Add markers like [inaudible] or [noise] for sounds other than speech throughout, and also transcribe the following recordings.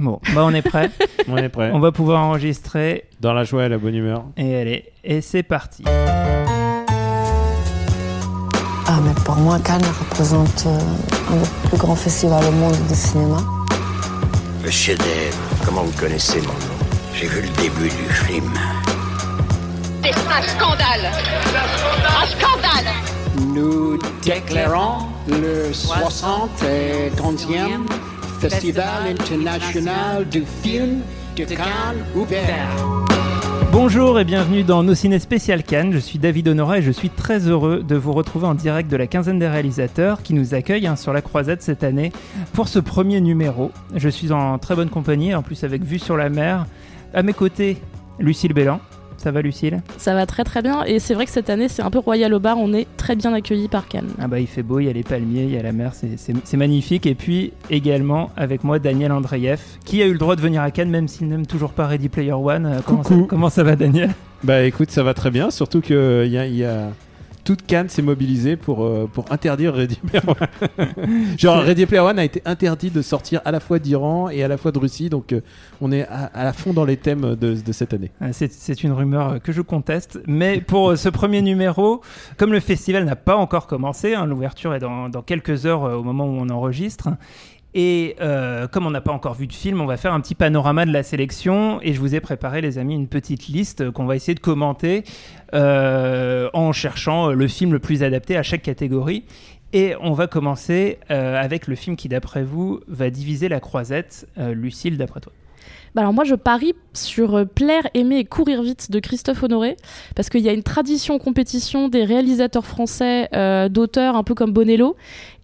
Bon, bah on est prêt. [laughs] On est prêt. on va pouvoir enregistrer. Dans la joie et la bonne humeur. Et allez, et c'est parti. Ah, mais pour moi, Cannes représente euh, un des plus grands festivals au monde de cinéma. Le chef-d'œuvre, comment vous connaissez mon nom? J'ai vu le début du film. C'est un scandale Un scandale Nous déclarons le 71e Festival international du film de Cannes ouvert. Bonjour et bienvenue dans Nos Ciné Spécial Cannes. Je suis David Honora et je suis très heureux de vous retrouver en direct de la quinzaine des réalisateurs qui nous accueillent hein, sur la croisette cette année pour ce premier numéro. Je suis en très bonne compagnie, en plus avec vue sur la mer. À mes côtés, Lucille Bélan. Ça va Lucille Ça va très très bien et c'est vrai que cette année c'est un peu royal au bar, on est très bien accueillis par Cannes. Ah bah il fait beau, il y a les palmiers, il y a la mer, c'est- magnifique. Et puis également avec moi Daniel Andreyev, qui a eu le droit de venir à Cannes même s'il n'aime toujours pas Ready Player One. Euh, Comment, ça, Coucou. comment ça va Daniel? Bah écoute, ça va très bien, surtout que il y a, y a- toute Cannes s'est mobilisée pour, euh, pour interdire Ready Player One. [laughs] Genre Ready Player One a été interdit de sortir à la fois d'Iran et à la fois de Russie, donc euh, on est à, à la fond dans les thèmes de, de cette année. C'est une rumeur euh, que je conteste. Mais pour ce premier numéro, comme le festival n'a pas encore commencé, hein, l'ouverture est dans, dans quelques heures au moment où on enregistre. Et euh, comme on n'a pas encore vu de film, on va faire un petit panorama de la sélection. Et je vous ai préparé, les amis, une petite liste qu'on va essayer de commenter euh, en cherchant le film le plus adapté à chaque catégorie. Et on va commencer euh, avec le film qui, d'après vous, va diviser la croisette. Lucille, d'après toi. Bah alors moi je parie sur euh, Plaire, aimer et courir vite de Christophe Honoré parce qu'il y a une tradition en compétition des réalisateurs français euh, d'auteurs un peu comme Bonello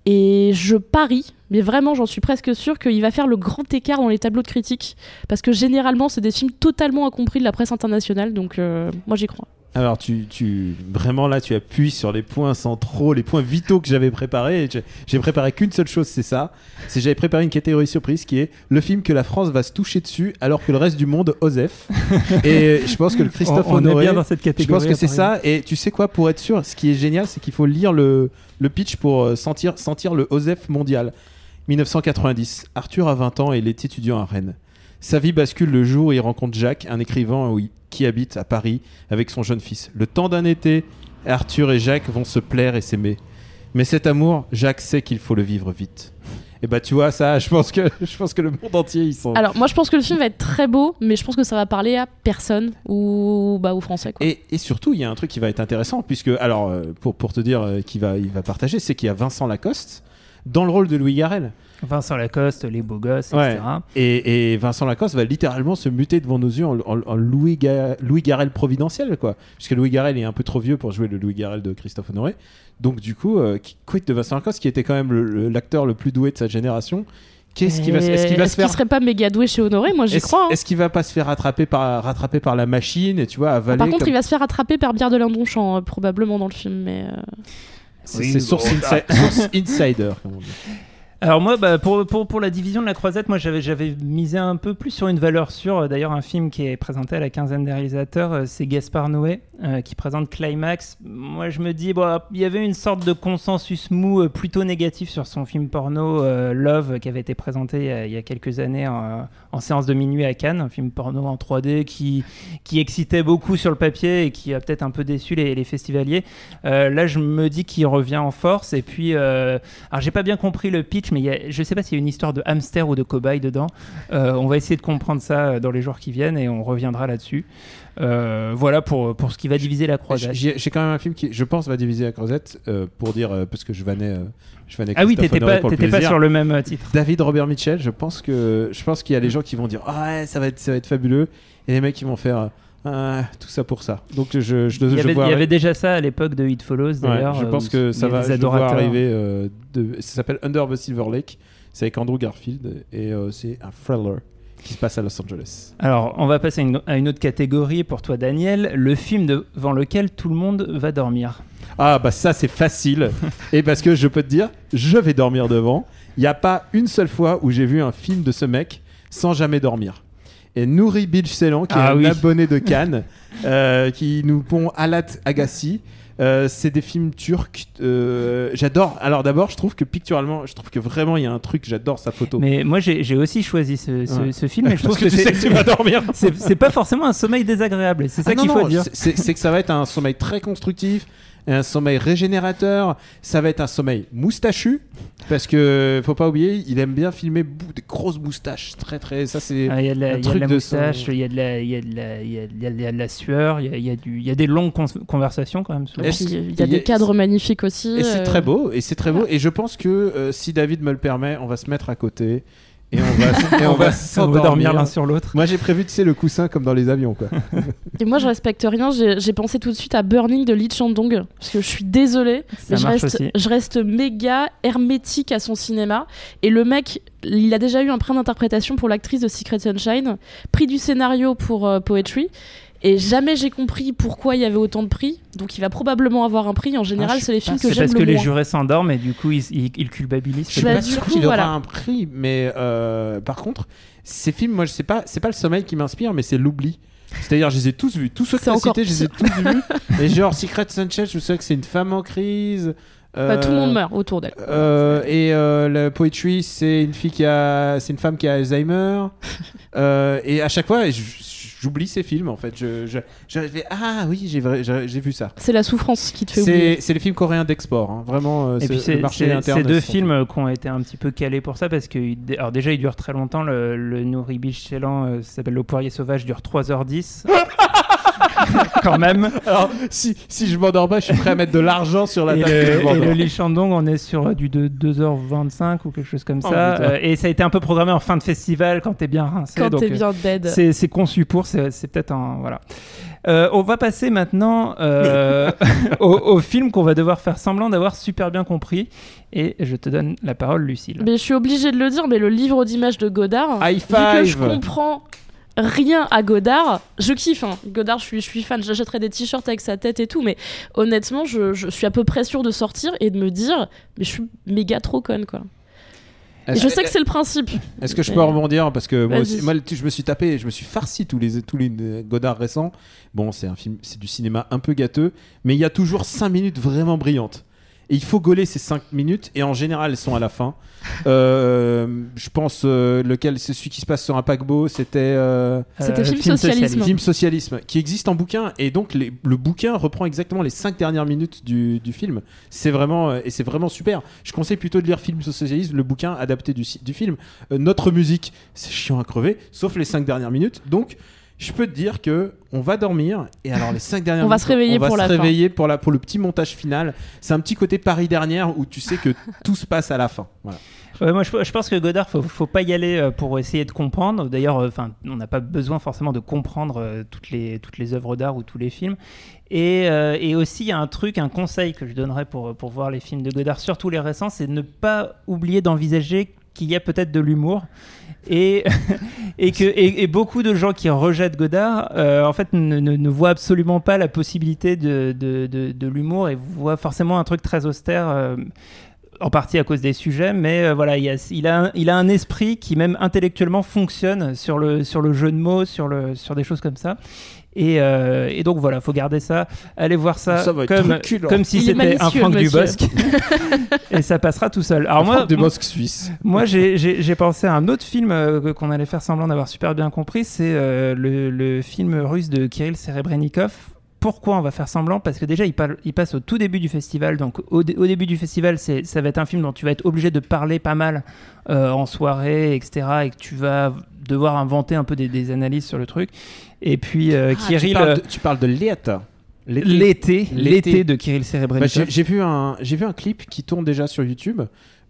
et je parie, mais vraiment j'en suis presque sûre qu'il va faire le grand écart dans les tableaux de critique parce que généralement c'est des films totalement incompris de la presse internationale donc euh, moi j'y crois. Alors tu, tu vraiment là tu appuies sur les points centraux, les points vitaux que j'avais préparés. J'ai- préparé qu'une seule chose, c'est ça. C'est j'avais préparé une catégorie surprise qui est le film que la France va se toucher dessus alors que le reste du monde osef. [laughs] et je pense que le Christophe on, on est bien dans cette je catégorie. pense que c'est ça. Et tu sais quoi, pour être sûr, ce qui est génial, c'est qu'il faut lire le, le pitch pour euh, sentir, sentir le OSEF mondial. 1990, Arthur a 20 ans et il est étudiant à Rennes. Sa vie bascule le jour où il rencontre Jacques, un écrivain oui, qui habite à Paris avec son jeune fils. Le temps d'un été, Arthur et Jacques vont se plaire et s'aimer. Mais cet amour, Jacques sait qu'il faut le vivre vite. Et bah tu vois ça, je pense que [laughs] je pense que le monde entier ils sont. Alors moi je pense que le film va être très beau mais je pense que ça va parler à personne ou bah aux Français quoi. Et, et surtout, il y a un truc qui va être intéressant, puisque, alors, euh, pour, pour te dire euh, qui va, il va partager, c'est qu'il y a Vincent Lacoste dans le rôle de Louis Garrel. Vincent Lacoste, les beaux gosses, Ouais. etc. Et, et Vincent Lacoste va littéralement se muter devant nos yeux en, en- en Louis, Ga- Louis Garrel providentiel, quoi. Puisque Louis Garrel est un peu trop vieux pour jouer le Louis Garrel de Christophe Honoré. Donc, du coup, euh, qui- quid de Vincent Lacoste, qui était quand même le- le- l'acteur le plus doué de sa génération? Qu'est-ce qu'il va, se- est-ce qu'il va se faire serait pas méga doué chez Honoré? Moi j'y crois. hein. est-ce qu'il va pas se faire rattraper par, rattraper par la machine et tu vois avaler Par contre, comme- il va se faire attraper par Bière de Lindonchant, euh, probablement dans le film. Mais euh, C'est Oui, source, insi- source insider, comme on dit. Alors moi, bah, pour, la division de la croisette, moi j'avais, misé un peu plus sur une valeur sûre. D'ailleurs, un film qui est présenté à la quinzaine des réalisateurs, euh, c'est Gaspard Noé, euh, qui présente Climax. Moi je me dis, il y avait une sorte de consensus mou euh, plutôt négatif sur son film porno Love, qui avait été présenté il y a, quelques années en, séance de minuit à Cannes, un film porno en 3D qui, excitait beaucoup sur le papier et qui a peut-être un peu déçu les, festivaliers. Là, je me dis qu'il revient en force. Et puis, alors j'ai pas bien compris le pitch, mais il y a, je sais pas s'il y a une histoire de hamster ou de cobaye dedans. Euh, on va essayer de comprendre ça euh, dans les jours qui viennent et on reviendra là-dessus. Euh, voilà pour, pour ce qui va diviser la croisade. J'ai quand même un film qui, je pense, va diviser la Crozette euh, pour dire parce que je vannais, je vannais Ah oui, t'étais pas, pas sur le même titre. David Robert Mitchell. Je pense qu'il y a des gens qui vont dire ah ouais ça va être ça va être fabuleux et les mecs qui vont faire Euh, tout ça pour ça. Donc je, je, Il y, je avait, vois il y avait déjà ça à l'époque de It Follows Ouais, d'ailleurs. je euh, pense où que ça va, je vois arriver. euh, de, ça s'appelle Under the Silver Lake. C'est avec Andrew Garfield et euh, c'est un thriller qui se passe à Los Angeles. Alors, on va passer à une, à une autre catégorie pour toi, Daniel. Le film devant lequel tout le monde va dormir. Ah bah ça c'est facile. [laughs] et parce que je peux te dire, je vais dormir devant. Il n'y a pas une seule fois où j'ai vu un film de ce mec sans jamais dormir. Et Nouri Bilge Ceylan, qui Ah est un oui. abonné de [laughs] Cannes, euh, qui nous pond Alat Agassi. Euh, c'est des films turcs. euh, j'adore. Alors d'abord, je trouve que picturalement, je trouve que vraiment il y a un truc. J'adore sa photo. Mais moi, j'ai j'ai aussi choisi ce, ce- Ouais. ce film, et je [laughs] Parce trouve que tu sais que tu vas dormir. [laughs] C'est c'est pas forcément un sommeil désagréable. C'est ça Ah non, qu'il faut non, dire. c'est que ça va être un sommeil très constructif, un sommeil régénérateur. Ça va être un sommeil moustachu, parce que faut pas oublier, il aime bien filmer des grosses moustaches. Très très. Ça c'est. Ah, Il y a de la, un truc de moustache, il y a de la, il y a de la, il y a, il y de la sueur, il y a, il y a du, il y a des longues conversations quand même. souvent. Et il y a il y a- des cadres magnifiques aussi. Et c'est euh, très beau, et c'est très beau. Et je pense que euh, si David me le permet, on va se mettre à côté. Et on va, et on va On va [laughs] s'endormir dormir l'un sur l'autre. Moi j'ai prévu, tu sais, le coussin comme dans les avions, quoi. [laughs] Et moi, je respecte rien. J'ai pensé tout de suite à Burning de Lee Chandong. Parce que je suis désolée. Ça mais je marche reste, aussi. je reste méga hermétique à son cinéma. Et le mec, il a déjà eu un prix d'interprétation pour l'actrice de Secret Sunshine, prix du scénario pour euh, Poetry. Et jamais j'ai compris pourquoi il y avait autant de prix. Donc il va probablement avoir un prix. En général, Ah, je c'est les films que C'est j'aime parce le que les moins. jurés s'endorment et du coup ils, ils, ils culpabilisent. Je suis Bah, pas du sûr qu'il aura voilà. un prix, mais euh, par contre, ces films, moi, je sais pas, c'est pas le sommeil qui m'inspire, mais c'est l'oubli. C'est-à-dire, je les ai tous vus, tous ceux que C'est tu cités, je les ai tous vus. [laughs] Et genre, Secret Sunshine, je sais que c'est une femme en crise. Bah, tout le Euh, monde meurt autour d'elle. euh, et euh, le poetry, c'est une fille qui a, c'est une femme qui a Alzheimer. [laughs] Euh, et à chaque fois, j- j'oublie ces films en fait. Je, je, ah oui, j'ai vu ça. C'est la souffrance qui te fait oublier. C'est les films coréens d'export, hein. vraiment. euh, Et puis c'est- c'est le marché c'est- interne. ces deux sont- films qui ont été un petit peu calés pour ça parce que alors déjà il dure très longtemps le, le Nourri Bichelan euh, ça s'appelle Le Poirier Sauvage dure 3h10 [laughs] [laughs] quand même Alors, si, si je m'endors pas, je suis prêt à mettre de l'argent sur la et table. le, et le Lee Shandong on est sur euh, du de 2h25 ou quelque chose comme Oh, ça. Euh, et ça a été un peu programmé en fin de festival quand t'es bien rincé Quand t'es euh, bien dead. c'est c'est conçu pour, c'est c'est peut-être un. Voilà. Euh, on va passer maintenant euh, [laughs] au, au film qu'on va devoir faire semblant d'avoir super bien compris. Et je te donne la parole, Lucille. Mais je suis obligée de le dire, mais le livre d'images de Godard, High vu que je five. comprends rien à Godard, je kiffe. hein. Godard, je suis, je suis fan, j'achèterais des t-shirts avec sa tête et tout, mais honnêtement, je, je suis à peu près sûre de sortir et de me dire, mais je suis méga trop conne, quoi. Et je sais que c'est le principe. Est-ce que je peux rebondir parce que moi, aussi, moi, je me suis tapé, je me suis farci tous les tous les euh, Godard récents. Bon, c'est un film, c'est du cinéma un peu gâteux, mais il y a toujours 5 minutes vraiment brillantes. Et il faut gauler ces 5 minutes, et en général, elles sont à la fin. Euh, je pense, euh, lequel, c'est celui qui se passe sur un paquebot, c'était. euh, C'était film film socialisme. Film Socialisme, qui existe en bouquin, et donc les- le bouquin reprend exactement les 5 dernières minutes du, du film. C'est vraiment, euh, et c'est vraiment super. Je conseille plutôt de lire Film Socialisme, le bouquin adapté du, film. Euh, notre musique, c'est chiant à crever, sauf les 5 dernières minutes. Donc, je peux te dire que on va dormir, et alors les 5 dernières [laughs] On va minutes, se réveiller on va pour se la fin. réveiller pour, la, pour le petit montage final. C'est un petit côté Paris dernière où tu sais que [laughs] tout se passe à la fin. Voilà. Ouais, moi, je, je pense que Godard, faut, faut pas y aller euh, pour essayer de comprendre. D'ailleurs, euh, enfin, on n'a pas besoin forcément de comprendre euh, toutes les toutes les œuvres d'art ou tous les films. Et, euh, et aussi, il y a un truc, un conseil que je donnerais pour pour voir les films de Godard, surtout les récents, c'est de ne pas oublier d'envisager qu'il y a peut-être de l'humour. Et, [laughs] et que et, beaucoup de gens qui rejettent Godard, euh, en fait, ne, voient absolument pas la possibilité de, de, de, l'humour et voient forcément un truc très austère. euh, en partie à cause des sujets, mais euh, voilà, il, a, il, a un, il a un esprit qui même intellectuellement fonctionne sur le, sur le jeu de mots, sur, le, sur des choses comme ça. Et, euh, et donc voilà, faut garder ça. Allez voir ça, comme, comme si c'était un Franck monsieur. Dubosc. [laughs] et ça passera tout seul. Alors moi, de Bosque suisse. moi, j'ai- pensé à un autre film euh, qu'on allait faire semblant d'avoir super bien compris. C'est euh, le, le film russe de Kirill Serebrennikov. Pourquoi on va faire semblant? Parce que déjà, il, parle- il passe au tout début du festival. Donc, au, dé- au début du festival, c'est- ça va être un film dont tu vas être obligé de parler pas mal euh, en soirée, etc. Et que tu vas devoir inventer un peu des, des analyses sur le truc. Et puis, euh, Ah, tu, Kirill. parles euh, de, tu parles de. L'été, L'été. de Kirill Bah, Serebrennikov. j'ai j'ai vu un j'ai vu un clip qui tourne déjà sur YouTube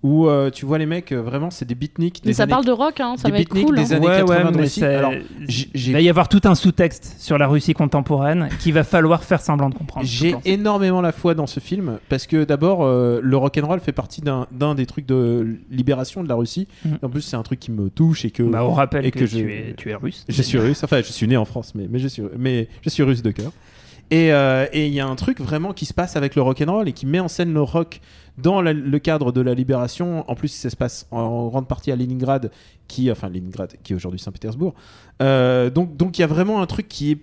où euh, tu vois les mecs euh, vraiment c'est des beatniks Mais des ça années- parle de rock, hein, ça des va être cool. des hein. années Ouais, 80 ouais, de mais Russie. ça- Alors il va y avoir tout un sous-texte sur la Russie contemporaine qu'il va falloir faire semblant de comprendre. J'ai énormément la foi dans ce film parce que d'abord euh, le rock'n'roll fait partie d'un des trucs de libération de la Russie. Mhm. En plus c'est un truc qui me touche et que Bah, on rappelle et que, que tu, je- es, tu es russe. je suis russe. Enfin je suis né en France mais mais je suis mais je suis russe de cœur. Et euh, et il y a un truc vraiment qui se passe avec le rock'n'roll et qui met en scène le rock dans le cadre de la libération. En plus ça se passe en, en grande partie à Leningrad qui enfin Leningrad qui est aujourd'hui Saint-Pétersbourg. Euh, donc donc il y a vraiment un truc qui est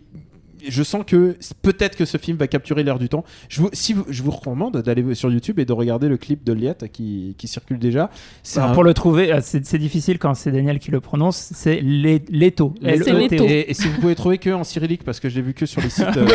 je sens que peut-être que ce film va capturer l'air du temps. Je vous, si vous, je vous recommande d'aller sur YouTube et de regarder le clip de Liette qui, qui circule déjà. Un- Pour le trouver, euh, c'est difficile quand c'est Daniel qui le prononce. C'est Leto. Et, et si vous pouvez trouver que en cyrillique parce que je l'ai vu que sur les sites. [laughs] euh,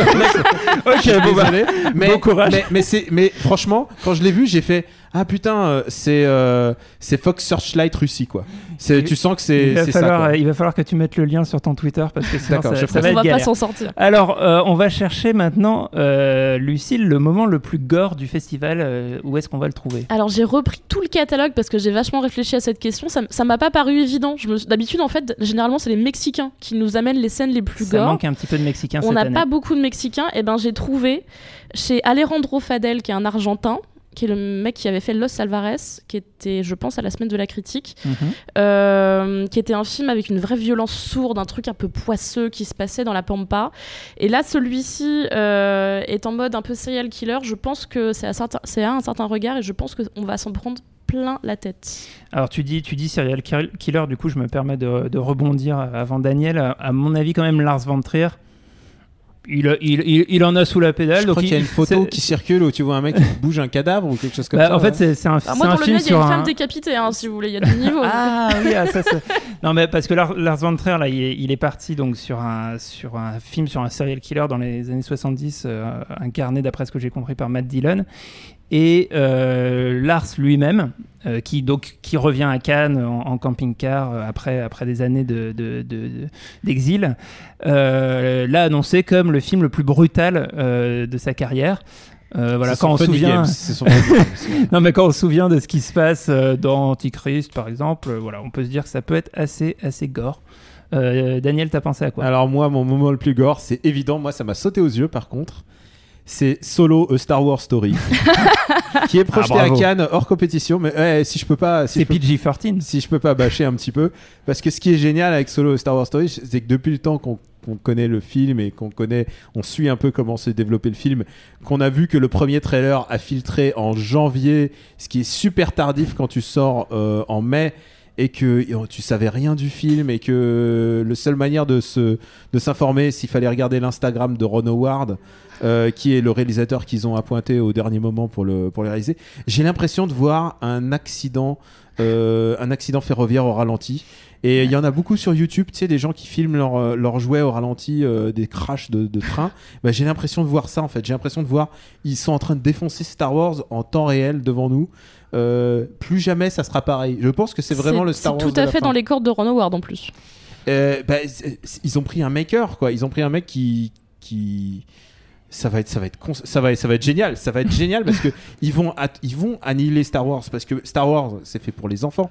Ok, bon, [laughs] bah, désolé, mais, bon courage. mais, mais c'est, mais franchement, quand je l'ai vu, j'ai fait ah putain, euh, c'est euh, c'est Fox Searchlight Russie quoi. C'est, tu sens que c'est, il, va ça. euh, il va falloir que tu mettes le lien sur ton Twitter parce que sinon D'accord, ça, je ça ferai va On va pas s'en sortir. Alors, euh, on va chercher maintenant, euh, Lucille, le moment le plus gore du festival. euh, où est-ce qu'on va le trouver? Alors j'ai repris tout le catalogue parce que j'ai vachement réfléchi à cette question. Ça, m- ça m'a pas paru évident. Je me- D'habitude, en fait, généralement, c'est les Mexicains qui nous amènent les scènes les plus Ça gore. manque un petit peu de Mexicains On cette n'a année. pas beaucoup de Mexicains. Et ben j'ai trouvé chez Alejandro Fadel, qui est un Argentin, qui est le mec qui avait fait Los Alvarez, qui était, je pense, à la semaine de la critique, Mhm. euh, qui était un film avec une vraie violence sourde, un truc un peu poisseux qui se passait dans la pampa. Et là, celui-ci euh, est en mode un peu serial killer. Je pense que c'est à, certain- à un certain regard et je pense qu'on va s'en prendre plein la tête. Alors tu dis, tu dis serial kill- killer, du coup je me permets de, de rebondir avant Daniel. À, à mon avis quand même Lars von Trier, il, il, il, il en a sous la pédale. Je donc crois qu'il y a une photo qui circule où tu vois un mec qui bouge un cadavre ou quelque chose comme Bah, ça. en fait ouais. c'est c'est un, Ah, moi, un dans le film mien, il y a sur une un... femme décapitée, hein, si vous voulez. Il y a du niveau. [laughs] Ah oui, ah, ça, ça- non mais parce que Lars, Lars von Trier là, il est, il est parti donc sur un sur un film sur un serial killer dans les années 70 euh, incarné d'après ce que j'ai compris par Matt Dillon et euh, Lars lui-même euh, qui donc qui revient à Cannes en, en camping-car euh, après après des années de de- de- de- d'exil euh, l'a annoncé comme le film le plus brutal euh, de sa carrière. Euh, voilà, C'est quand son on souvient, [laughs] non mais quand on se souvient de ce qui se passe euh, dans Antichrist par exemple, euh, voilà, on peut se dire que ça peut être assez assez gore. Euh, Daniel, t'as pensé à quoi? Alors moi, mon moment le plus gore, c'est évident. Moi, ça m'a sauté aux yeux. Par contre, c'est Solo, A Star Wars Story, [laughs] qui est projeté à Ah, bravo. Cannes hors compétition. Mais ouais, si je peux pas, si C'est je peux, PG-13. si je peux pas bâcher un petit peu, parce que ce qui est génial avec Solo, A Star Wars Story, c'est que depuis le temps qu'on qu'on connaît le film et qu'on connaît, on suit un peu comment s'est développé le film, qu'on a vu que le premier trailer a filtré en janvier, ce qui est super tardif quand tu sors euh, en mai et que euh, tu savais rien du film et que le seule manière de se de s'informer s'il fallait regarder l'Instagram de Ron Howard euh, qui est le réalisateur qu'ils ont appointé au dernier moment pour le pour le réaliser j'ai l'impression de voir un accident euh, un accident ferroviaire au ralenti et il y en a beaucoup sur YouTube, tu sais, des gens qui filment leurs euh, leurs jouets au ralenti, euh, des crashs de, de train. Bah, j'ai l'impression de voir ça en fait. J'ai l'impression de voir, ils sont en train de défoncer Star Wars en temps réel devant nous. Euh, plus jamais ça sera pareil. Je pense que c'est vraiment le Star Wars. tout à fait dans les cordes de Ron Howard en plus. Euh, bah, ils ont pris un maker quoi. Ils ont pris un mec qui qui ça va être ça va être ça va ça va être génial. Ça va être génial parce que [laughs] ils vont at- ils vont annihiler Star Wars parce que Star Wars c'est fait pour les enfants.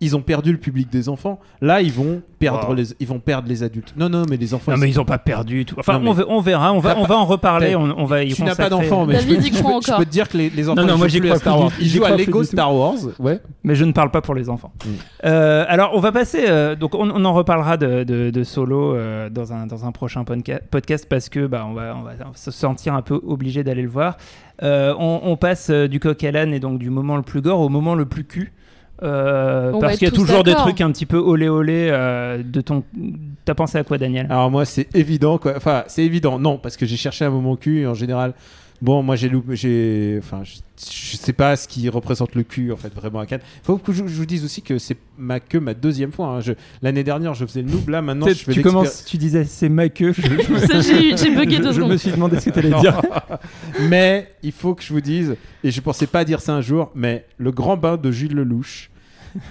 Ils ont perdu le public des enfants. Là, ils vont perdre Wow. les ils vont perdre les adultes. Non non, mais les enfants Non ils mais sont- ils ont pas perdu tout. Enfin, Non, mais- on, ve- on verra, on va, on va en reparler. On, on va y tu n'as pas d'enfants, mais je peux, y je peux- croit je peux encore. te dire que les, les enfants Non, non, ils moi, jouent j'y crois à Star Wars. Ils jouent à Lego. Star Wars. Ouais. Mais je ne parle pas pour les enfants. Mm. Euh, alors, on va passer. euh, donc, on, on en reparlera de, de- de Solo euh, dans, un, dans un prochain podca- podcast parce que bah, on, va, on va se sentir un peu obligé d'aller le voir. Euh, on, on passe du coq à l'âne et donc du moment le plus gore au moment le plus cul. Euh, parce qu'il y a toujours des trucs un petit peu olé olé euh, de ton. T'as pensé à quoi, Daniel? Alors moi c'est évident quoi. Enfin c'est évident. Non parce que j'ai cherché un moment cul et en général. Bon moi j'ai loupé. J'ai. Enfin je, je sais pas ce qui représente le cul en fait vraiment à Cannes. Faut que je, je vous dise aussi que c'est ma que ma deuxième fois. hein. Je- L'année dernière je faisais le noob là maintenant je fais tu commences, tu disais c'est ma queue. [laughs] Je, J'ai [laughs] bugué je- deux je secondes. me suis demandé ce que tu allais Non. dire. [laughs] mais il faut que je vous dise, et je pensais pas dire ça un jour, mais le grand bain de Jules Lelouch.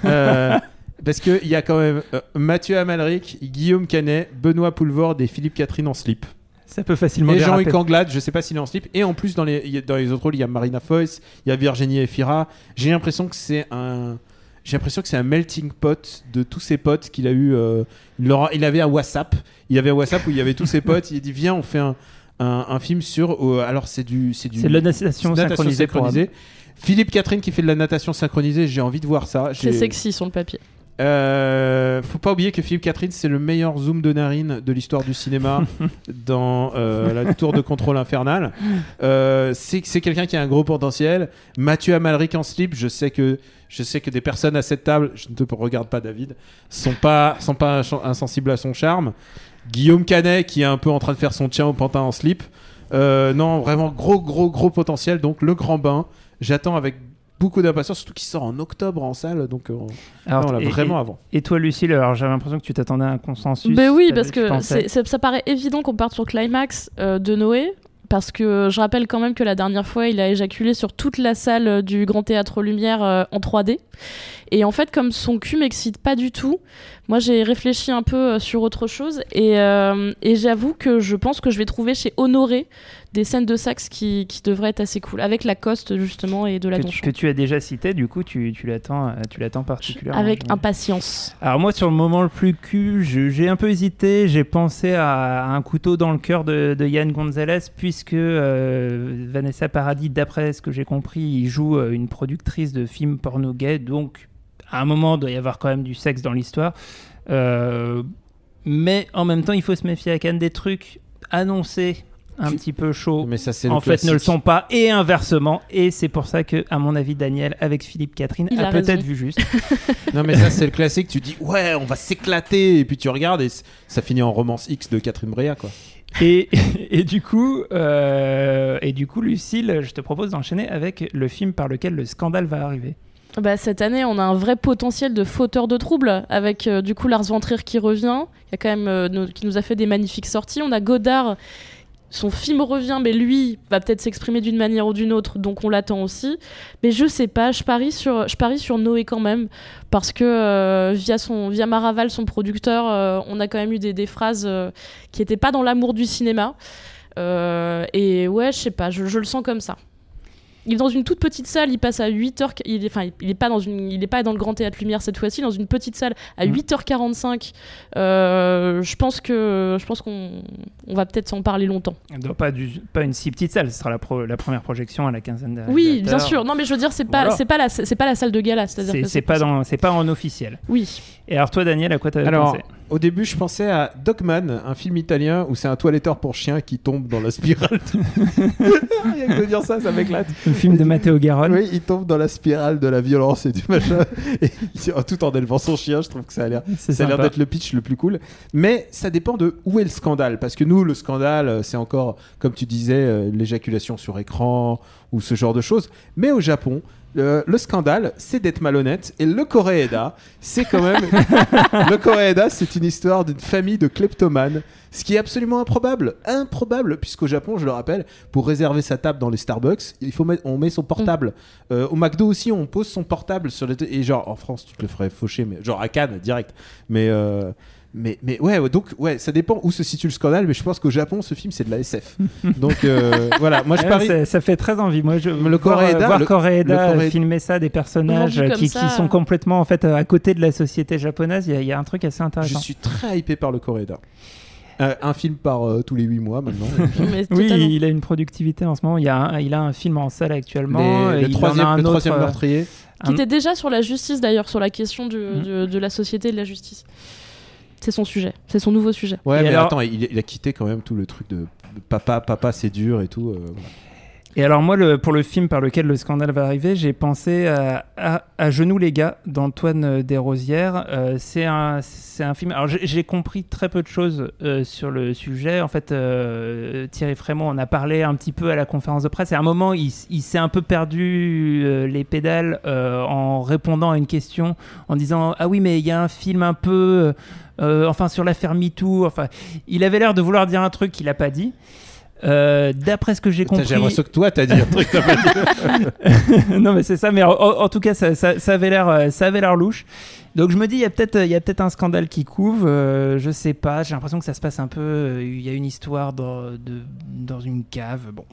Euh, parce qu'il y a quand même euh, Mathieu Amalric, Guillaume Canet, Benoît Poulvord et Philippe Catherine en slip. Ça peut facilement Et. Jean-Luc Anglade, je sais pas s'il est en slip. Et en plus, dans les, dans les autres rôles, il y a Marina Foïs, il y a Virginie Efira. J'ai l'impression que c'est un. J'ai l'impression que c'est un melting pot de tous ses potes qu'il a eu. euh, il, leur a- il avait un WhatsApp. Il avait un WhatsApp où il y avait tous ses potes. Il a dit Viens, on fait un, un, un film sur. euh, alors, c'est du. C'est du- C'est de la natation c'est synchronisée pour synchronisée. Philippe Catherine qui fait de la natation synchronisée, j'ai envie de voir ça. C'est sexy sur le papier. euh, faut pas oublier que Philippe Catherine, c'est le meilleur zoom de narine de l'histoire du cinéma [laughs] dans euh, la tour de contrôle infernale. Euh, c'est quelqu'un qui a un gros potentiel. Mathieu Amalric en slip, je sais que je sais que des personnes à cette table, je ne te regarde pas David, sont pas sont pas ins- insensibles à son charme. Guillaume Canet qui est un peu en train de faire son tien au pantin en slip. Euh, non, vraiment gros gros gros potentiel. Donc le grand bain, j'attends avec beaucoup d'impatience, surtout qu'il sort en octobre en salle, donc euh, Alors, on et- vraiment et- avant. Et toi, Lucille, alors j'avais l'impression que tu t'attendais à un consensus. Ben oui, T'avais- parce que ça paraît évident qu'on parte sur Climax euh, de Noé. Parce que je rappelle quand même que la dernière fois, il a éjaculé sur toute la salle euh, du Grand Théâtre Lumière euh, en 3D. Et en fait, comme son cul m'excite pas du tout, moi j'ai réfléchi un peu euh, sur autre chose. Et, euh, et j'avoue que je pense que je vais trouver chez Honoré des scènes de sax qui, qui devraient être assez cool. Avec la coste justement et de la que, tu, que tu as déjà cité, du coup, tu, tu l'attends, euh, particulièrement. Avec impatience. Alors moi, sur le moment le plus cul, j'ai un peu hésité. J'ai pensé à, un couteau dans le cœur de, de Yann Gonzalez, puisque euh, Vanessa Paradis, d'après ce que j'ai compris, il joue une productrice de films porno gay. Donc, à un moment, il doit y avoir quand même du sexe dans l'histoire. Euh, mais en même temps, il faut se méfier à Cannes des trucs annoncés un Tu- petit peu chauds. Mais ça, c'est en fait, ne le sont pas, et inversement. Et c'est pour ça que, à mon avis, Daniel, avec Philippe Catherine, Il a, a peut-être vu juste. [laughs] Non, mais ça, c'est le classique. Tu dis, ouais, on va s'éclater. Et puis tu regardes et ça finit en romance X de Catherine Breillat, quoi. Et, [laughs] et du coup, euh, et du coup, Lucille, je te propose d'enchaîner avec le film par lequel le scandale va arriver. Bah, cette année, on a un vrai potentiel de fauteur de troubles avec euh, du coup Lars von qui revient, qui, a quand même, euh, nous- qui nous a fait des magnifiques sorties. On a Godard, son film revient, mais lui va peut-être s'exprimer d'une manière ou d'une autre, donc on l'attend aussi. Mais je sais pas, je parie sur, je parie sur Noé quand même, parce que euh, via, son, via Maraval, son producteur, on a quand même eu des, phrases qui n'étaient pas dans l'amour du cinéma. Et ouais, je sais pas, je le sens comme ça. Il est dans une toute petite salle, il passe à 8h, il est, enfin, il est pas dans une, il est pas dans le grand théâtre Lumière cette fois-ci, dans une petite salle à Mhm. 8h45. Euh, je pense que, je pense qu'on, on va peut-être s'en parler longtemps. Pas, du, pas une si petite salle, ce sera la, pro- la première projection à la quinzaine d'heures. Oui, bien sûr. Non, mais je veux dire, c'est pas, Voilà. c'est pas la, c'est pas la salle de gala, c'est-à-dire C'est pas, dans- c'est pas en officiel. Oui. Et alors toi, Daniel, à quoi t'avais pensé? Au début, je pensais à Dogman, un film italien où c'est un toiletteur pour chien qui tombe dans la spirale. [laughs] Rien que de dire ça, ça m'éclate. Le film de Matteo Garonne. Oui, il tombe dans la spirale de la violence et du machin, et, tout en élevant son chien. Je trouve que ça a l'air, ça a l'air d'être le pitch le plus cool. Mais ça dépend de où est le scandale, parce que nous, le scandale, euh, c'est encore, comme tu disais, euh, l'éjaculation sur écran ou ce genre de choses. Mais au Japon. Le, le scandale, c'est d'être malhonnête. Et le Koreeda, c'est quand même. [laughs] le Koreeda, c'est une histoire d'une famille de kleptomanes. Ce qui est absolument improbable. Improbable, puisqu'au Japon, je le rappelle, pour réserver sa table dans les Starbucks, il faut mettre, on met son portable. Euh, au McDo aussi, on pose son portable sur le. Et genre, en France, tu te le ferais faucher, mais genre à Cannes, direct. Mais. euh, mais, mais ouais, donc ouais, ça dépend où se situe le scandale, mais je pense qu'au Japon, ce film, c'est de la SF. [laughs] donc euh, voilà, moi je Ouais, parie. ça, ça fait très envie. Moi, je Le Koreeda, voir le- filmer ça, des personnages qui, ça. qui sont complètement en fait à côté de la société japonaise. Il y, a- il y a un truc assez Je intéressant. suis très hypé par le Koreeda. Euh, un film par euh, tous les 8 mois maintenant. [laughs] Oui, totalement. il a une productivité en ce moment. Il, y a un, il a un film en salle actuellement. Les- et le il en a troisième, un le autre, troisième euh, meurtrier. qui un- était déjà sur la justice d'ailleurs, sur la question du- de, de la société et de la justice. C'est son sujet, c'est son nouveau sujet. Ouais, Et mais alors- attends, il, il a quitté quand même tout le truc de papa, papa, c'est dur et tout. euh, voilà. Et alors moi, pour le film par lequel le scandale va arriver, j'ai pensé à, à, Genoux les gars d'Antoine euh, Desrosières. Euh, c'est un, un film. Alors j'ai compris très peu de choses euh, sur le sujet. En fait, euh, Thierry Frémont en a parlé un petit peu à la conférence de presse. Et à un moment, il, il s'est un peu perdu les pédales en répondant à une question, en disant ah oui mais il y a un film un peu, enfin sur l'affaire MeToo. Enfin, il avait l'air de vouloir dire un truc qu'il n'a pas dit. Euh, D'après ce que j'ai compris. J'ai l'impression que toi, t'as dit un truc. [laughs] non mais c'est ça, mais en, en tout cas ça, ça- ça avait l'air, euh, ça avait l'air louche. Donc je me dis il y a peut-être, il y a peut-être un scandale qui couve. euh, je sais pas. J'ai l'impression que ça se passe un peu. euh, Il y a une histoire dans, de, dans une cave. Bon,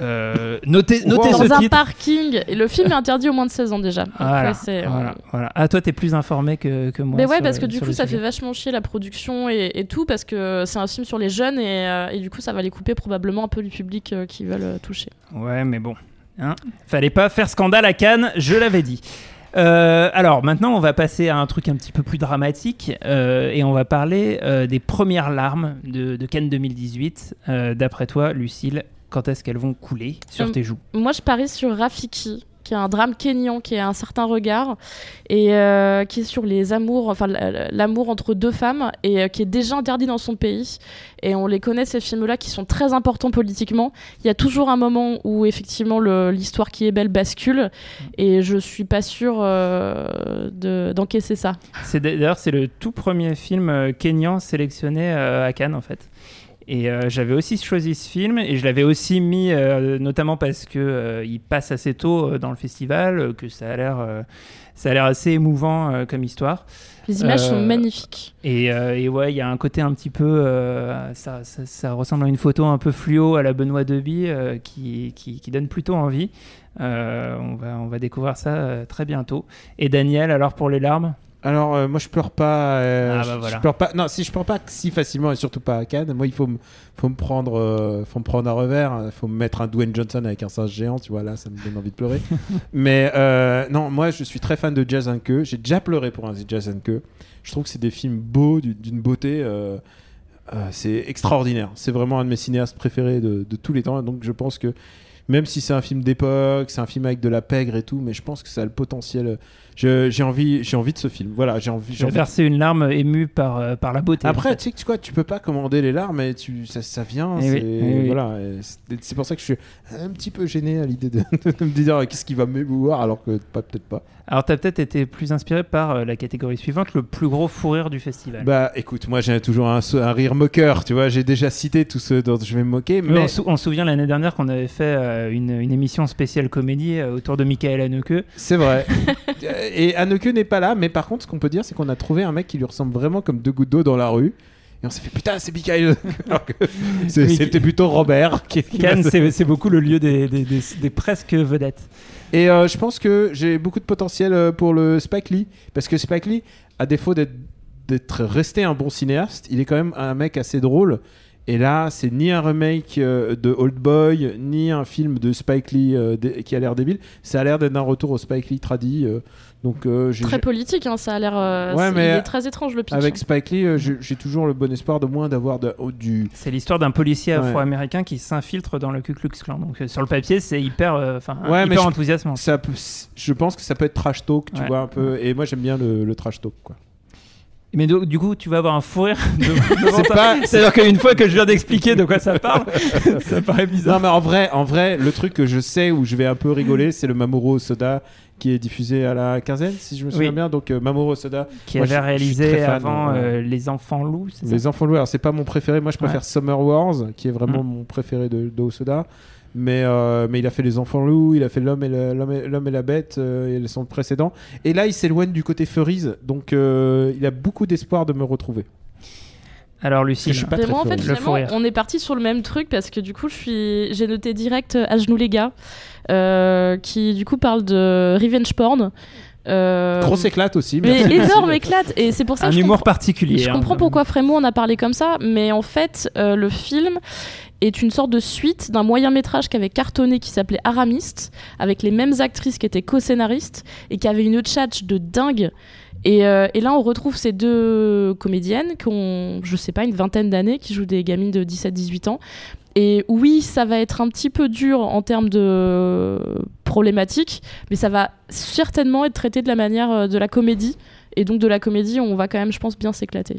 Euh, notez, notez Dans ce un titre. parking. Et le film est interdit au moins de 16 ans déjà. Donc, Voilà, euh, voilà, voilà. Ah toi t'es plus informé que, que moi. Mais ouais, sur parce que du coup, ça sujet. fait vachement chier la production et, et tout, parce que c'est un film sur les jeunes et, euh, et du coup, ça va les couper probablement un peu du public euh, qui veulent toucher. Ouais, mais bon. Hein Fallait pas faire scandale à Cannes, je l'avais dit. Euh, alors maintenant, on va passer à un truc un petit peu plus dramatique euh, et on va parler euh, des premières larmes de, de Cannes 2018. Euh, D'après toi, Lucille, quand est-ce qu'elles vont couler sur tes joues? Moi, je parie sur Rafiki, qui est un drame kényan, qui a un certain regard et euh, qui est sur les amours, enfin l'amour entre deux femmes et euh, qui est déjà interdit dans son pays. Et on les connaît ces films-là qui sont très importants politiquement. Il y a toujours un moment où effectivement l'histoire qui est belle bascule et je suis pas sûre euh, de- d'encaisser ça. D'ailleurs c'est le tout premier film kényan sélectionné à Cannes en fait. Et euh, j'avais aussi choisi ce film et je l'avais aussi mis euh, notamment parce que euh, il passe assez tôt dans le festival, que ça a l'air ça a l'air assez émouvant comme histoire. Les images sont magnifiques. Et, et ouais, il y a un côté un petit peu. ça, ça, ça ressemble à une photo un peu fluo à la Benoît Deby qui, qui, qui donne plutôt envie. On, va, on va découvrir ça très bientôt. Et Daniel, alors pour les larmes? Alors, euh, moi, je pleure pas. euh, Ah, bah, je- voilà. Je pleure pas. Non, si je pleure pas si facilement et surtout pas à Cannes. Moi, il faut me, faut me prendre, euh, faut me prendre un revers. Il faut me mettre un Dwayne Johnson avec un singe géant. Tu vois là, ça me donne envie de pleurer. [laughs] Mais non, moi, je suis très fan de Jazz and Que. J'ai déjà pleuré pour un Jazz and Que. Je trouve que c'est des films beaux, du- d'une beauté. c'est extraordinaire. C'est vraiment un de mes cinéastes préférés de, de tous les temps. Donc, je pense que même si c'est un film d'époque, c'est un film avec de la pègre et tout, mais je pense que ça a le potentiel. J'ai envie, j'ai envie de ce film. Voilà, j'ai envie. j'ai envie- versé une larme émue par, euh, par la beauté. en Après, fait. tu sais quoi, tu peux pas commander les larmes, mais tu, ça, ça vient. Eh c'est- oui, eh. Voilà, et c'est pour ça que je suis un petit peu gêné à l'idée de, de me dire euh, qu'est-ce qui va m'émouvoir, alors que pas peut-être pas. Alors, tu as peut-être été plus inspiré par euh, la catégorie suivante, le plus gros fou rire du festival. Bah, écoute, moi j'ai toujours un, un rire moqueur, tu vois. J'ai déjà cité tous ceux dont je vais me moquer, Mais mais on, sou- se souvient l'année dernière qu'on avait fait euh, une, une émission spéciale comédie euh, autour de Michael Haneke. c'est vrai. [laughs] Euh, et Anneke n'est pas là, mais par contre, ce qu'on peut dire, c'est qu'on a trouvé un mec qui lui ressemble vraiment comme deux gouttes d'eau dans la rue. Et on s'est fait putain, c'est Michael. [laughs] alors que c'était plutôt Robert qui, qui Cannes, c'est beaucoup le lieu des, des- des- des presque vedettes. Et euh, je pense que j'ai beaucoup de potentiel euh, pour le Spike Lee. Parce que Spike Lee, à défaut d'être resté un bon cinéaste, il est quand même un mec assez drôle. Et là, c'est ni un remake euh, de Old Boy, ni un film de Spike Lee euh, dé- qui a l'air débile. Ça a l'air d'être un retour au Spike Lee tradit. euh, donc, euh, j'ai- Très politique, hein, ça a l'air. euh, Ouais, mais il est très étrange le pitch. avec hein. Spike Lee, euh, j'ai j'ai toujours le bon espoir de moins d'avoir de- au- du. C'est l'histoire d'un policier Ouais. afro-américain qui s'infiltre dans le Ku Klux Klan. Donc euh, sur le papier, c'est hyper, euh, enfin, Ouais, hyper je- enthousiasmant. Ça peut- je pense que ça peut être trash talk, tu Ouais. vois, un peu. Et moi, j'aime bien le, le trash talk, quoi. Mais do- du coup, tu vas avoir un fou rire. de- [laughs] C'est-à-dire qu'une fois que je viens d'expliquer de quoi ça parle, [laughs] ça paraît bizarre. Non, mais en vrai, en vrai, le truc que je sais où je vais un peu rigoler, c'est le Mamoru Soda qui est diffusé à la quinzaine, si je me souviens Oui. bien. Donc, euh, Mamoru Soda, Qui moi, avait je- réalisé avant euh, euh, Les Enfants Loups, c'est ça? Les Enfants Loups. Alors, c'est pas mon préféré. Moi, je préfère Ouais. Summer Wars, qui est vraiment Mm. mon préféré de, de Osoda. Mais, euh, mais il a fait Les Enfants Loups, il a fait L'homme et, l'homme et, la bête, euh, et son précédent. Et là, il s'éloigne du côté Furries, donc euh, il a beaucoup d'espoir de me retrouver. Alors Lucie, Je suis pas Mais très moi, en fait, finalement, on est parti sur le même truc parce que du coup, je suis, j'ai noté direct euh, à genoux les gars, euh, qui du coup parle de revenge porn. Euh, Grosse éclate aussi. mais énorme éclate et c'est pour ça un que je humour comprends- particulier. Je hein. comprends pourquoi Frémaux en a parlé comme ça, mais en fait, euh, le film est une sorte de suite d'un moyen métrage qui avait cartonné qui s'appelait Aramiste, avec les mêmes actrices qui étaient co-scénaristes et qui avait une tchatch de dingue. Et, euh, et là, on retrouve ces deux comédiennes qui ont, je sais pas, une vingtaine d'années, qui jouent des gamines de 17-18 ans. Et oui, ça va être un petit peu dur en termes de problématiques, mais ça va certainement être traité de la manière euh, de la comédie. Et donc de la comédie, on va quand même, je pense, bien s'éclater.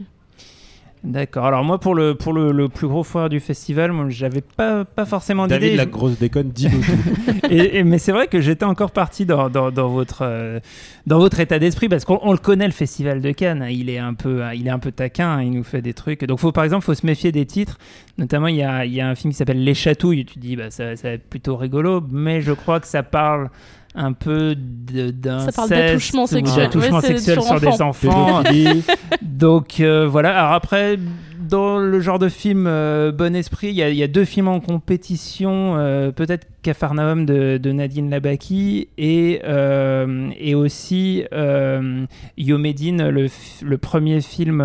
D'accord. Alors moi, pour le, pour le, le plus gros foire du festival, j'avais pas, pas forcément d'idée. David, la grosse déconne, tout. [laughs] Et- et- mais c'est vrai que j'étais encore parti dans, dans, dans votre, euh, dans votre état d'esprit parce qu'on on le connaît le festival de Cannes. Il est un peu, il est un peu taquin. Il nous fait des trucs. Donc faut par exemple, faut se méfier des titres. Notamment, il y a, il y a un film qui s'appelle Les Chatouilles. Tu dis, bah ça, ça va être plutôt rigolo, mais je crois que ça parle un peu d'un Ça parle d'attouchement sexuel. Ouais, sexuel sur sur des enfants. [laughs] Donc euh, voilà. Alors après, dans le genre de film euh, Bon Esprit, il y, a- il y a deux films en compétition. euh, Peut-être Capharnaüm de, de Nadine Labaki et, euh, et aussi euh, Yomedine, le, le premier film.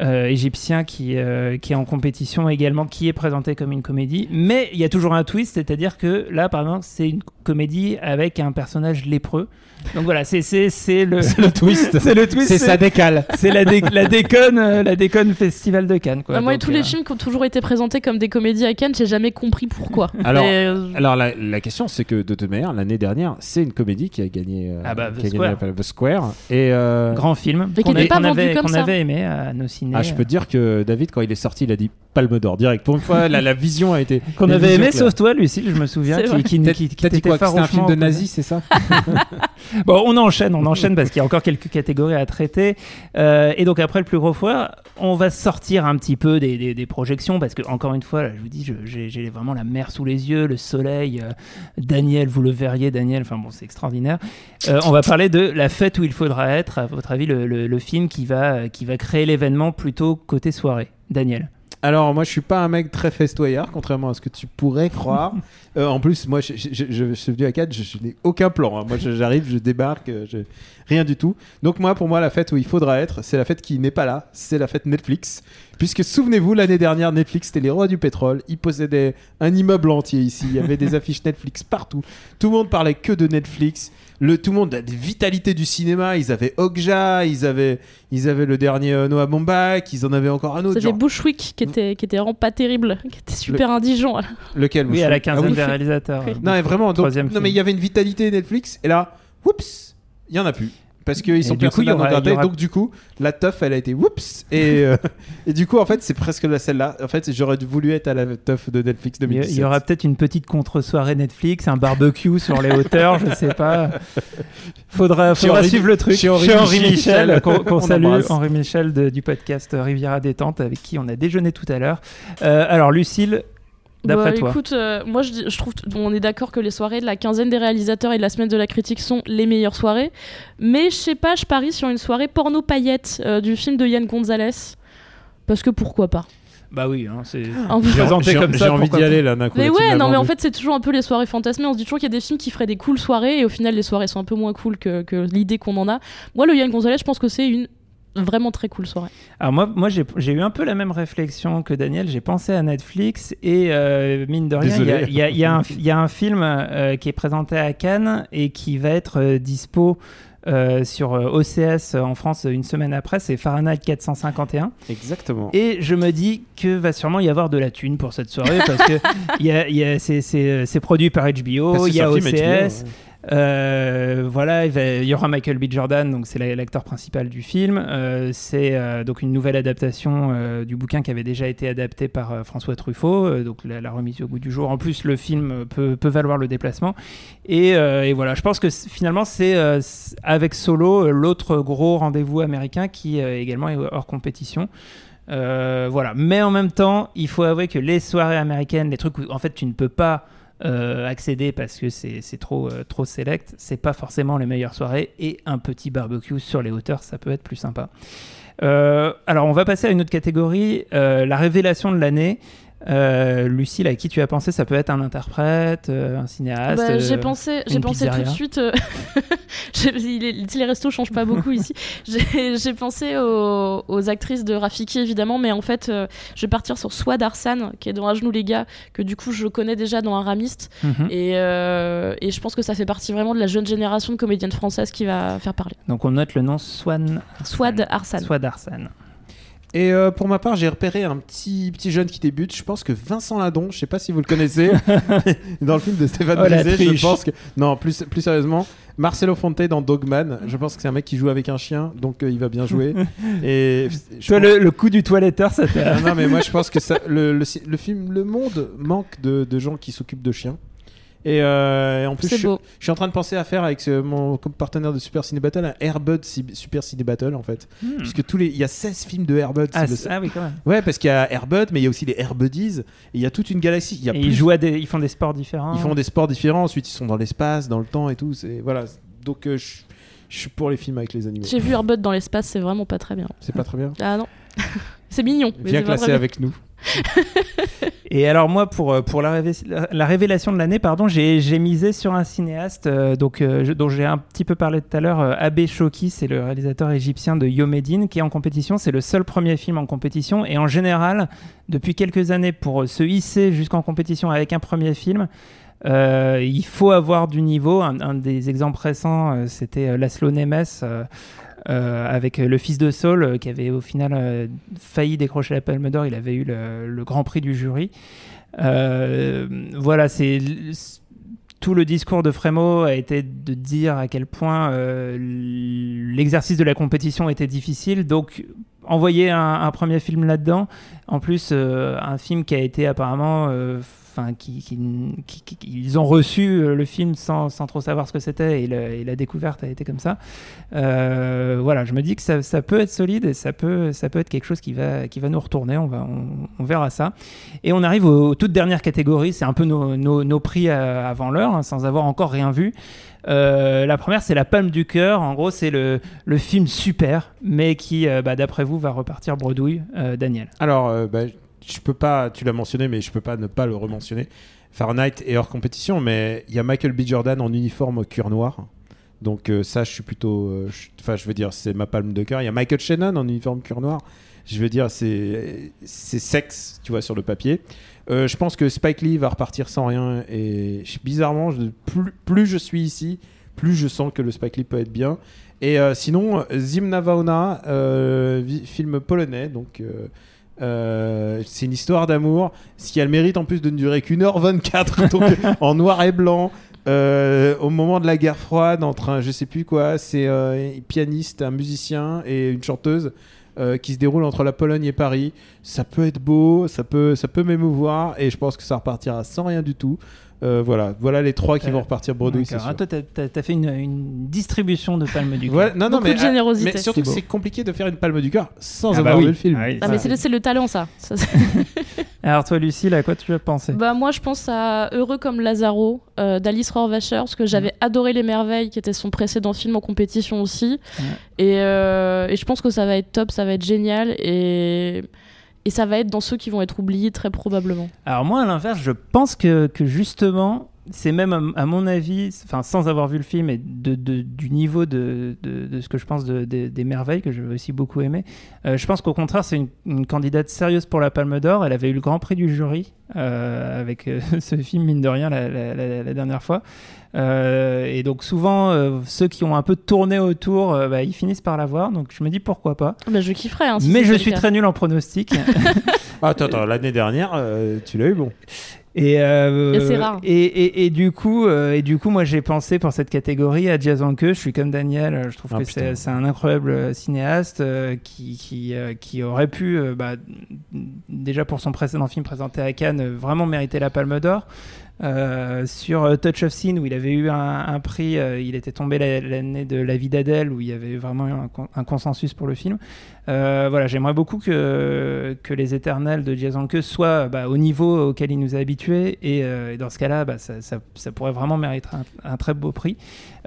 Euh, égyptien qui, euh, qui est en compétition également, qui est présenté comme une comédie. Mais il y a toujours un twist, c'est-à-dire que là, par exemple, c'est une comédie avec un personnage lépreux. Donc voilà, c'est c'est c'est le, C'est le twist. [laughs] c'est le twist. C'est ça décale. C'est la, dé- la déconne, euh, la déconne festival de Cannes. Quoi. Bah, moi, Donc, tous les euh, films qui ont toujours été présentés comme des comédies à Cannes, j'ai jamais compris pourquoi. [laughs] Alors, Mais, euh, alors la, la question, c'est que de toute manière, l'année dernière, c'est une comédie qui a gagné, euh, Ah bah, The qui a gagné Square. la- The Square. Et euh, grand film Mais qui qu'on n'était a- pas avait, comme qu'on ça. avait aimé à nos ciné. ah, je peux te dire que David, quand il est sorti, il a dit Palme d'Or direct. Pour une fois, la, la vision a été. qu'on avait aimé, claire. sauf toi, Lucille, je me souviens, qui, qui, T'as qui, qui t'as dit quoi C'était un film de nazis, c'est ça? [laughs] Bon, on enchaîne, on enchaîne parce qu'il y a encore quelques catégories à traiter. Euh, et donc après le plus gros foire, on va sortir un petit peu des, des- projections parce que encore une fois, là, je vous dis, j'ai vraiment la mer sous les yeux, le soleil. euh, Daniel, vous le verriez, Daniel. Enfin bon, c'est extraordinaire. Euh, on va parler de la fête où il faudra être. À votre avis, le, le- le film qui va qui va créer l'événement plutôt côté soirée. Daniel. Alors, moi, je suis pas un mec très festoyard, contrairement à ce que tu pourrais croire. [laughs] Euh, en plus, moi, je, je- je- je suis venu à 4, je, n'ai aucun plan. hein. Moi, j'arrive, je débarque, euh, je- rien du tout. Donc, moi, pour moi, la fête où il faudra être, c'est la fête qui n'est pas là, c'est la fête Netflix. Puisque, souvenez-vous, l'année dernière, Netflix, c'était les rois du pétrole. Ils possédaient un immeuble entier ici. Il y avait des [laughs] affiches Netflix partout. Tout le monde parlait que de Netflix. Le, tout le monde a des vitalités du cinéma. Ils avaient Okja, ils avaient, ils avaient le dernier euh, Noah Baumbach, ils en avaient encore un autre. C'était Bushwick qui était, qui était vraiment pas terrible, qui était super indigent. Lequel Oui, à la Ah quinzaine oui. des réalisateurs. Oui. Non, mais vraiment, donc, non, mais il y avait une vitalité Netflix, et là, oups, il y en a plus. Parce qu'ils sont y personnes aura- donc du coup, la teuf, elle a été oups, et, euh, [laughs] et du coup, en fait, c'est presque la celle-là. En fait, j'aurais voulu être à la teuf de Netflix Il y- 2017. il y aura peut-être une petite contre-soirée Netflix, un barbecue [laughs] sur les hauteurs, je sais pas. Faudra, faudra Henri- suivre le truc. chez Henri Michel, Michel, qu'on [laughs] on salue, l'embrasse. Henri Michel de- du podcast Riviera Détente, avec qui on a déjeuné tout à l'heure. Euh, alors, Lucille, d'après Bah, toi Écoute, euh, moi je, dis- je trouve, on est d'accord que les soirées de la quinzaine des réalisateurs et de la semaine de la critique sont les meilleures soirées. Mais je sais pas, je parie sur une soirée porno paillette euh, du film de Yann Gonzalez. Parce que pourquoi pas? Bah oui, hein, c'est. [laughs] J'ai présenté comme ça. j'ai envie d'y aller là d'un coup. Mais ouais, non, mais en fait, c'est toujours un peu les soirées fantasmées. On se dit toujours qu'il y a des films qui feraient des cool soirées et au final, les soirées sont un peu moins cool que, que l'idée qu'on en a. Moi, le Yann Gonzalez, je pense que c'est une vraiment très cool soirée. Alors moi, moi j'ai eu un peu la même réflexion que Daniel. J'ai pensé à Netflix et euh, mine de rien, il y a- y, y un- il y a un film euh, qui est présenté à Cannes et qui va être euh, dispo euh, sur OCS en France une semaine après. C'est Fahrenheit 451. Exactement. Et je me dis que va sûrement y avoir de la thune pour cette soirée parce que [laughs] il y a, il y a- c'est- produit par HBO, que il y a OCS. Euh, voilà, il, y aura Michael B. Jordan, donc c'est la- l'acteur principal du film. Euh, c'est euh, donc une nouvelle adaptation du bouquin qui avait déjà été adapté par François Truffaut, donc la, remise au goût du jour. En plus, le film peut, valoir le déplacement. Et, et voilà, je pense que finalement, c'est avec Solo l'autre gros rendez-vous américain qui également est hors compétition. Voilà, mais en même temps, il faut avouer que les soirées américaines, les trucs où en fait tu ne peux pas euh, accéder parce que c'est trop, euh, trop select, c'est pas forcément les meilleures soirées et un petit barbecue sur les hauteurs, ça peut être plus sympa. Euh, alors on va passer à une autre catégorie, la révélation de l'année. Euh, Lucille, à qui tu as pensé Ça peut être un interprète, euh, un cinéaste Bah, j'ai euh, pensé, j'ai pensé tout de suite. [laughs] est- les restos changent pas beaucoup ici. [laughs] J'ai pensé aux, aux actrices de Rafiki évidemment, mais en fait, je vais partir sur Swad Arsan, qui est dans À genoux les gars, que du coup je connais déjà dans Aramiste, Mhm. et, euh, et je pense que ça fait partie vraiment de la jeune génération de comédiennes françaises qui va faire parler. Donc on note le nom Swan Swad Arsan. Swad Arsan. Et euh, pour ma part, j'ai repéré un petit, petit jeune qui débute. Je pense que Vincent Ladon, je sais pas si vous le connaissez, [laughs] [laughs] dans le film de Stéphane Oh, Brisé, je pense que. Non, plus, plus sérieusement, Marcelo Fonte dans Dogman, [laughs] je pense que c'est un mec qui joue avec un chien, donc euh, il va bien jouer. Et je Toi, pense- le, le coup du toiletteur, ça t'a. Non, mais moi je pense que ça, le, le, le film, le monde manque de, de gens qui s'occupent de chiens. Et, euh, et en plus, je, beau. je suis en train de penser à faire avec ce- mon partenaire de Super Ciné Battle un Airbud Super Ciné Battle en fait. Hmm. Puisque tous les, il y a 16 films de Airbud. Ah, le- ah oui, quand même. Ouais, parce qu'il y a Airbud, mais il y a aussi les Airbuddies. Et il y a toute une galaxie. Il y a Et plus- ils jouent à des, ils font des sports différents. ils font des sports différents. Ensuite, ils sont dans l'espace, dans le temps et tout. C'est voilà. Donc, euh, je, je suis pour les films avec les animaux. J'ai vu Airbud dans l'espace, c'est vraiment pas très bien. C'est pas très bien. Ah non. [laughs] c'est mignon. Viens classer avec nous. [laughs] Et alors moi, pour, euh, pour la, révé- la révélation de l'année, pardon, j'ai misé sur un cinéaste euh, donc, euh, je- dont j'ai un petit peu parlé tout à l'heure, euh, Abe Shoki, c'est le réalisateur égyptien de Yomedine, qui est en compétition. C'est le seul premier film en compétition. Et en général, depuis quelques années, pour se hisser jusqu'en compétition avec un premier film, euh, il faut avoir du niveau. Un, un des exemples récents, euh, c'était Laszlo Nemes. Euh, avec le fils de Saul, euh, qui avait au final euh, failli décrocher la Palme d'Or. Il avait eu le, grand prix du jury. Voilà, c'est tout le discours de Frémo a été de dire à quel point l'exercice de la compétition était difficile. Donc, envoyer un, premier film là-dedans, en plus, un film qui a été apparemment. Enfin, ils ont reçu euh, le film sans, trop savoir ce que c'était et, la découverte a été comme ça. Euh, voilà, je me dis que ça, peut être solide et ça peut, être quelque chose qui va, nous retourner. On, va, verra ça. Et on arrive aux, toutes dernières catégories. C'est un peu nos, nos- prix avant l'heure, hein, sans avoir encore rien vu. Euh, la première, c'est La Palme du Cœur. En gros, c'est le, film super, mais qui, bah, d'après vous, va repartir bredouille. Daniel. Alors, bah, je peux pas, tu l'as mentionné, mais je peux pas ne pas le rementionner. Fahrenheit est hors compétition, mais il y a Michael B. Jordan en uniforme cuir noir. Donc euh, ça, je suis plutôt, euh, enfin, je veux dire, c'est ma palme de cœur. Il y a Michael Shannon en uniforme cuir noir. Je veux dire, c'est sexe, tu vois, sur le papier. Euh, je pense que Spike Lee va repartir sans rien. Et bizarrement, plus, plus je suis ici, plus je sens que le Spike Lee peut être bien. Et sinon, Zimna vi- film polonais, donc euh, c'est une histoire d'amour. Ce qui a le mérite en plus de ne durer qu'une heure 24, [laughs] donc en noir et blanc. euh, au moment de la guerre froide, entre un je sais plus quoi, c'est euh, un pianiste, un musicien et une chanteuse qui se déroule entre la Pologne et Paris. Ça peut être beau, ça peut, ça peut m'émouvoir et je pense que ça repartira sans rien du tout. Euh, voilà, voilà les trois qui Euh, vont repartir bredouille, c'est sûr. Ah, toi, t'as- t'as as fait une, une distribution de Palme du Cœur. Voilà, non, non, Beaucoup mais, de générosité. mais surtout C'est compliqué de faire une palme du cœur sans Ah bah avoir oui. vu le film. Ah oui, Ah, mais c'est le, c'est le talent, ça. [laughs] Alors toi, Lucille, à quoi tu as pensé? Bah, moi, je pense à Heureux comme Lazaro euh, d'Alice Rohrwacher, parce que j'avais adoré Les Merveilles, qui était son précédent film en compétition aussi. Et, euh, et je pense que ça va être top, ça va être génial. Et, et ça va être dans ceux qui vont être oubliés très probablement. Alors moi, à l'inverse, je pense que, justement, c'est même à, mon avis, enfin sans avoir vu le film et de, de- du niveau de, de- de ce que je pense de- de- des merveilles que j'ai aussi beaucoup aimé, euh, je pense qu'au contraire c'est une, une candidate sérieuse pour la Palme d'Or. Elle avait eu le Grand Prix du jury euh, avec euh, [laughs] ce film mine de rien la, la- la- la dernière fois. Euh, et donc souvent euh, ceux qui ont un peu tourné autour, euh, bah, ils finissent par l'avoir. Donc je me dis pourquoi pas. Bah, je kifferais. hein, si Mais je suis cas. très nul en pronostic. [laughs] [laughs] Ah, attends, attends, l'année dernière, euh, tu l'as eu bon. Et, euh, Et c'est rare. Et, et- et du coup, euh, et du coup, moi, j'ai pensé pour cette catégorie à Jason Que. Je suis comme Daniel. euh, Je trouve Ah, que c'est un incroyable cinéaste euh, qui qui, euh, qui aurait pu, euh, bah, déjà pour son précédent film présenté à Cannes, euh, vraiment mériter la Palme d'Or. Euh, sur euh, Touch of Sin où il avait eu un, prix, euh, il était tombé la- l'année de La vie d'Adèle où il y avait vraiment eu un, con- un consensus pour le film. Voilà, j'aimerais beaucoup que, les éternels de Jason Que soient bah, au niveau auquel il nous a habitués et, dans ce cas-là, bah, ça, pourrait vraiment mériter un, un très beau prix.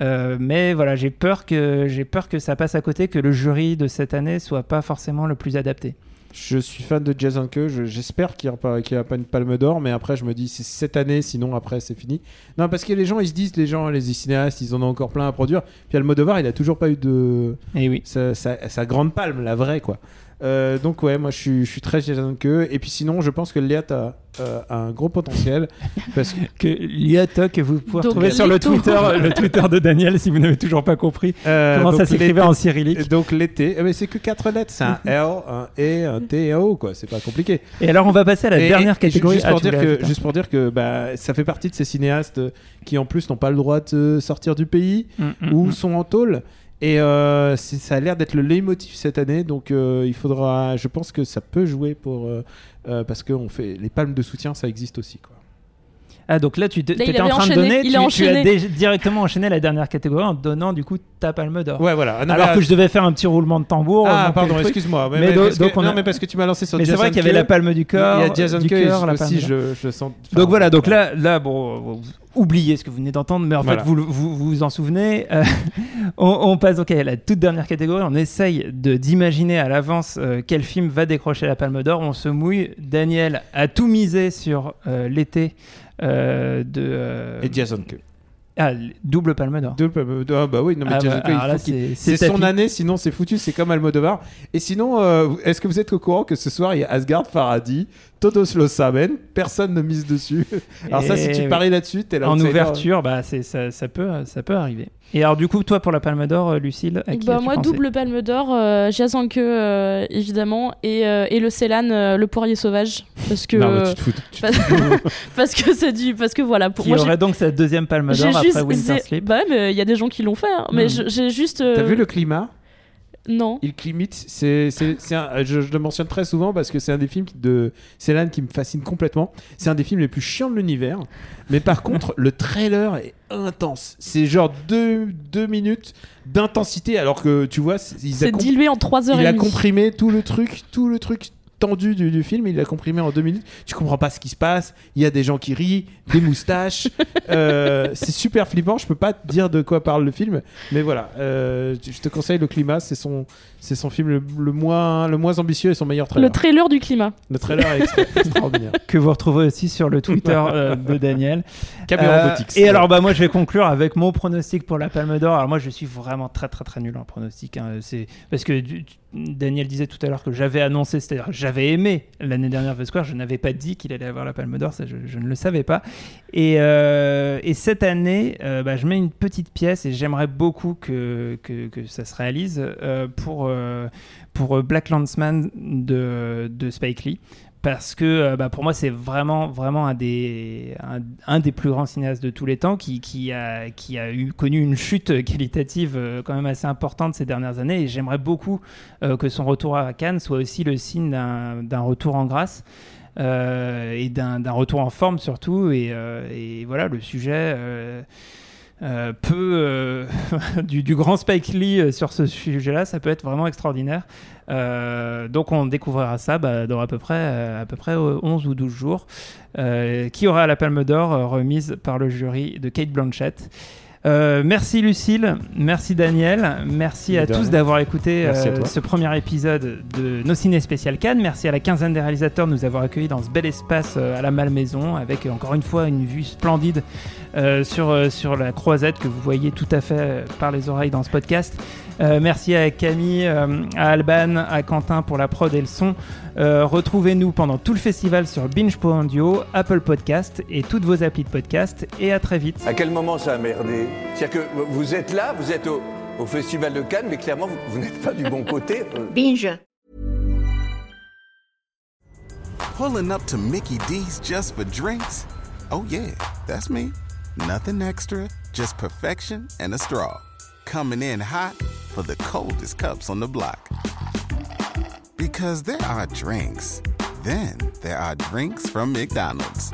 Mais voilà, j'ai peur que peur que ça passe à côté, que le jury de cette année soit pas forcément le plus adapté. Je suis fan de Jason Que. je- J'espère qu'il n'y aura, pas- qu'il y aura pas une palme d'or, mais après, je me dis, c'est cette année, sinon après, c'est fini. Non, parce que les gens, ils se disent, les gens, les cinéastes, ils en ont encore plein à produire. Puis Almodovar, il a toujours pas eu de. Et oui. Sa, sa- sa grande palme, la vraie, quoi. Euh, donc ouais, moi je suis, je suis très Jason que. Et puis sinon, je pense que Léa a, euh, a un gros potentiel [laughs] parce que que Liata que vous pouvez Donc, retrouver sur le. Twitter, le Twitter de Daniel si vous n'avez toujours pas compris Euh, comment ça s'écrivait en cyrillique. Donc l'été, eh ben, c'est que quatre lettres, c'est un L, un E, un T et un O quoi. C'est pas compliqué. Et alors on va passer à la Et- dernière et catégorie. Ah, pour, dire que, juste pour dire que bah, ça fait partie de ces cinéastes qui en plus n'ont pas le droit de sortir du pays Mm, mm, ou mm. sont en tôle. Et euh, ça a l'air d'être le leitmotiv cette année, donc euh, il faudra. Je pense que ça peut jouer pour euh, euh, parce que les palmes de soutien, ça existe aussi quoi. Ah donc là tu Là, étais en train de enchaîné, donner, il tu, a tu as directement enchaîné la dernière catégorie en donnant du coup ta palme d'or. Ouais voilà. Ah, non, alors que je devais faire un petit roulement de tambour. ah pardon, excuse-moi. Mais, Mais do- que- donc on a- non mais parce que tu m'as lancé sur. Mais c'est vrai qu'il y avait la palme du corps, Il y a Jason du la aussi, je, je sens. Donc enfin, voilà, donc voilà. là, là bon, oubliez ce que vous venez d'entendre, mais en Voilà. fait, vous, vous vous vous en souvenez. Euh, [laughs] on, on passe donc à la toute dernière catégorie. On essaye de d'imaginer à l'avance euh, quel film va décrocher la Palme d'Or. On se mouille. Daniel a tout misé sur euh, l'été de. euh, Et Jason Kay. ah, double Palme d'Or. Palmes- ah bah oui, non mais Ah Jason bah, c'est- son année, sinon c'est foutu, c'est comme Almodovar. Et sinon, euh, est-ce que vous êtes au courant que ce soir il y a Asgard Faraday, Todos lo saben, personne ne mise dessus. [laughs] Alors ça, si tu paries là-dessus, t'es là. En ouverture, bah, c'est, ça, ça, peut, ça peut arriver. Et alors, du coup, toi, pour la Palme d'Or, euh, Lucille, à qui Bah, moi, double palme d'or, euh, Jason que euh, évidemment, et, euh, et le Célan, euh, le poirier sauvage. Parce que. Non, mais tu te fous. tu parce, [laughs] parce que c'est du. Parce que voilà, pour Qui moi. aurait donc sa deuxième Palme d'Or après juste- Winter Sleep Bah, mais il y a des gens qui l'ont fait. hein. Mais Mm. j'ai juste. euh, T'as vu le climat? Non. Il climite, c'est, c'est, c'est un- je, je le mentionne très souvent parce que c'est un des films de Céline qui me fascine complètement. C'est un des films les plus chiants de l'univers. Mais par [laughs] contre, le trailer est intense. C'est genre deux, deux minutes d'intensité alors que tu vois, c'est- ils a dilué en 3 heures il et a comprimé tout le truc, tout le truc tendu du, du film, il l'a comprimé en deux minutes. Tu comprends pas ce qui se passe. Il y a des gens qui rient, des moustaches. [laughs] Euh, c'est super flippant. Je peux pas te dire de quoi parle le film, mais voilà. Euh, je te conseille le climat. C'est son, c'est son film le, le moins, le moins ambitieux et son meilleur trailer. Le trailer du climat. Le trailer est extra- [laughs] extraordinaire. que vous retrouvez aussi sur le Twitter euh, de Daniel. [laughs] Euh, et alors, bah, moi, je vais conclure avec mon pronostic pour la Palme d'Or. Alors, moi, je suis vraiment très, très, très nul en pronostic. hein. C'est parce que tu- Daniel disait tout à l'heure que j'avais annoncé, c'est-à-dire j'avais aimé l'année dernière The Square. Je n'avais pas dit qu'il allait avoir la Palme d'Or, ça, je, ne le savais pas. Et, euh, et cette année, euh, bah, je mets une petite pièce et j'aimerais beaucoup que, ça se réalise euh, pour, Black Landsman de Spike Lee parce que euh, bah, pour moi c'est vraiment vraiment un des un, des plus grands cinéastes de tous les temps qui, a qui a eu connu une chute qualitative euh, quand même assez importante ces dernières années. Et j'aimerais beaucoup euh, que son retour à Cannes soit aussi le signe d'un retour en grâce et d'un retour en forme surtout. Et voilà le sujet euh, euh, [laughs] du, grand Spike Lee euh, sur ce sujet-là, ça peut être vraiment extraordinaire. Euh, donc on découvrira ça bah, dans à peu près à peu près euh, 11 ou 12 jours. Qui aura la Palme d'Or remise par le jury de Kate Blanchett. Euh, merci Lucille, merci Daniel, merci à tous d'avoir écouté à euh, ce premier épisode de Nos Ciné Spécial Cannes. Merci à la quinzaine des réalisateurs de nous avoir accueillis dans ce bel espace euh, à la Malmaison avec encore une fois une vue splendide euh, sur, euh, sur la croisette que vous voyez tout à fait euh, par les oreilles dans ce podcast. Euh, merci à Camille, euh, à Alban, à Quentin pour la prod et le son. Euh, Retrouvez-nous pendant tout le festival sur Binge.audio, Apple Podcast et toutes vos applis de podcast. Et à très vite. À quel moment ça a merdé? C'est-à-dire que vous êtes là, vous êtes au, au Festival de Cannes, mais clairement, vous, vous n'êtes pas du bon côté. [laughs] Binge. Pulling up to Mickey D's just for drinks? Oh, yeah, that's me. Nothing extra, just perfection and a straw. Coming in hot for the coldest cups on the block. Because there are drinks, then there are drinks from McDonald's.